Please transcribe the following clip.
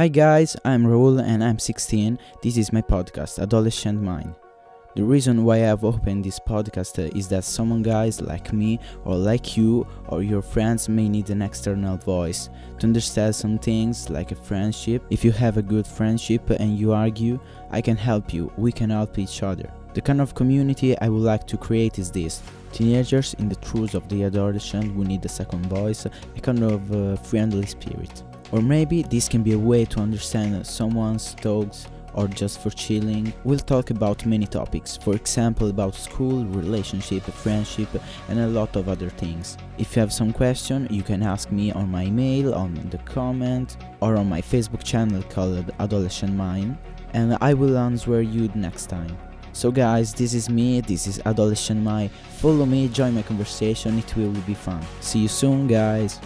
Hi guys, I'm Raul and I'm 16. This is my podcast, Adolescent Mind. The reason why I have opened this podcast is that some guys like me or like you or your friends may need an external voice to understand some things like a friendship. If you have a good friendship and you argue, I can help you. We can help each other. The kind of community I would like to create is this. Teenagers in the truth of the adolescent who need a second voice, a kind of uh, friendly spirit. Or maybe this can be a way to understand someone's thoughts or just for chilling. We'll talk about many topics, for example about school, relationship, friendship and a lot of other things. If you have some question, you can ask me on my email, on the comment or on my Facebook channel called Adolescent Mind and I will answer you next time. So guys, this is me, this is Adolescent Mind. Follow me, join my conversation, it will be fun. See you soon guys.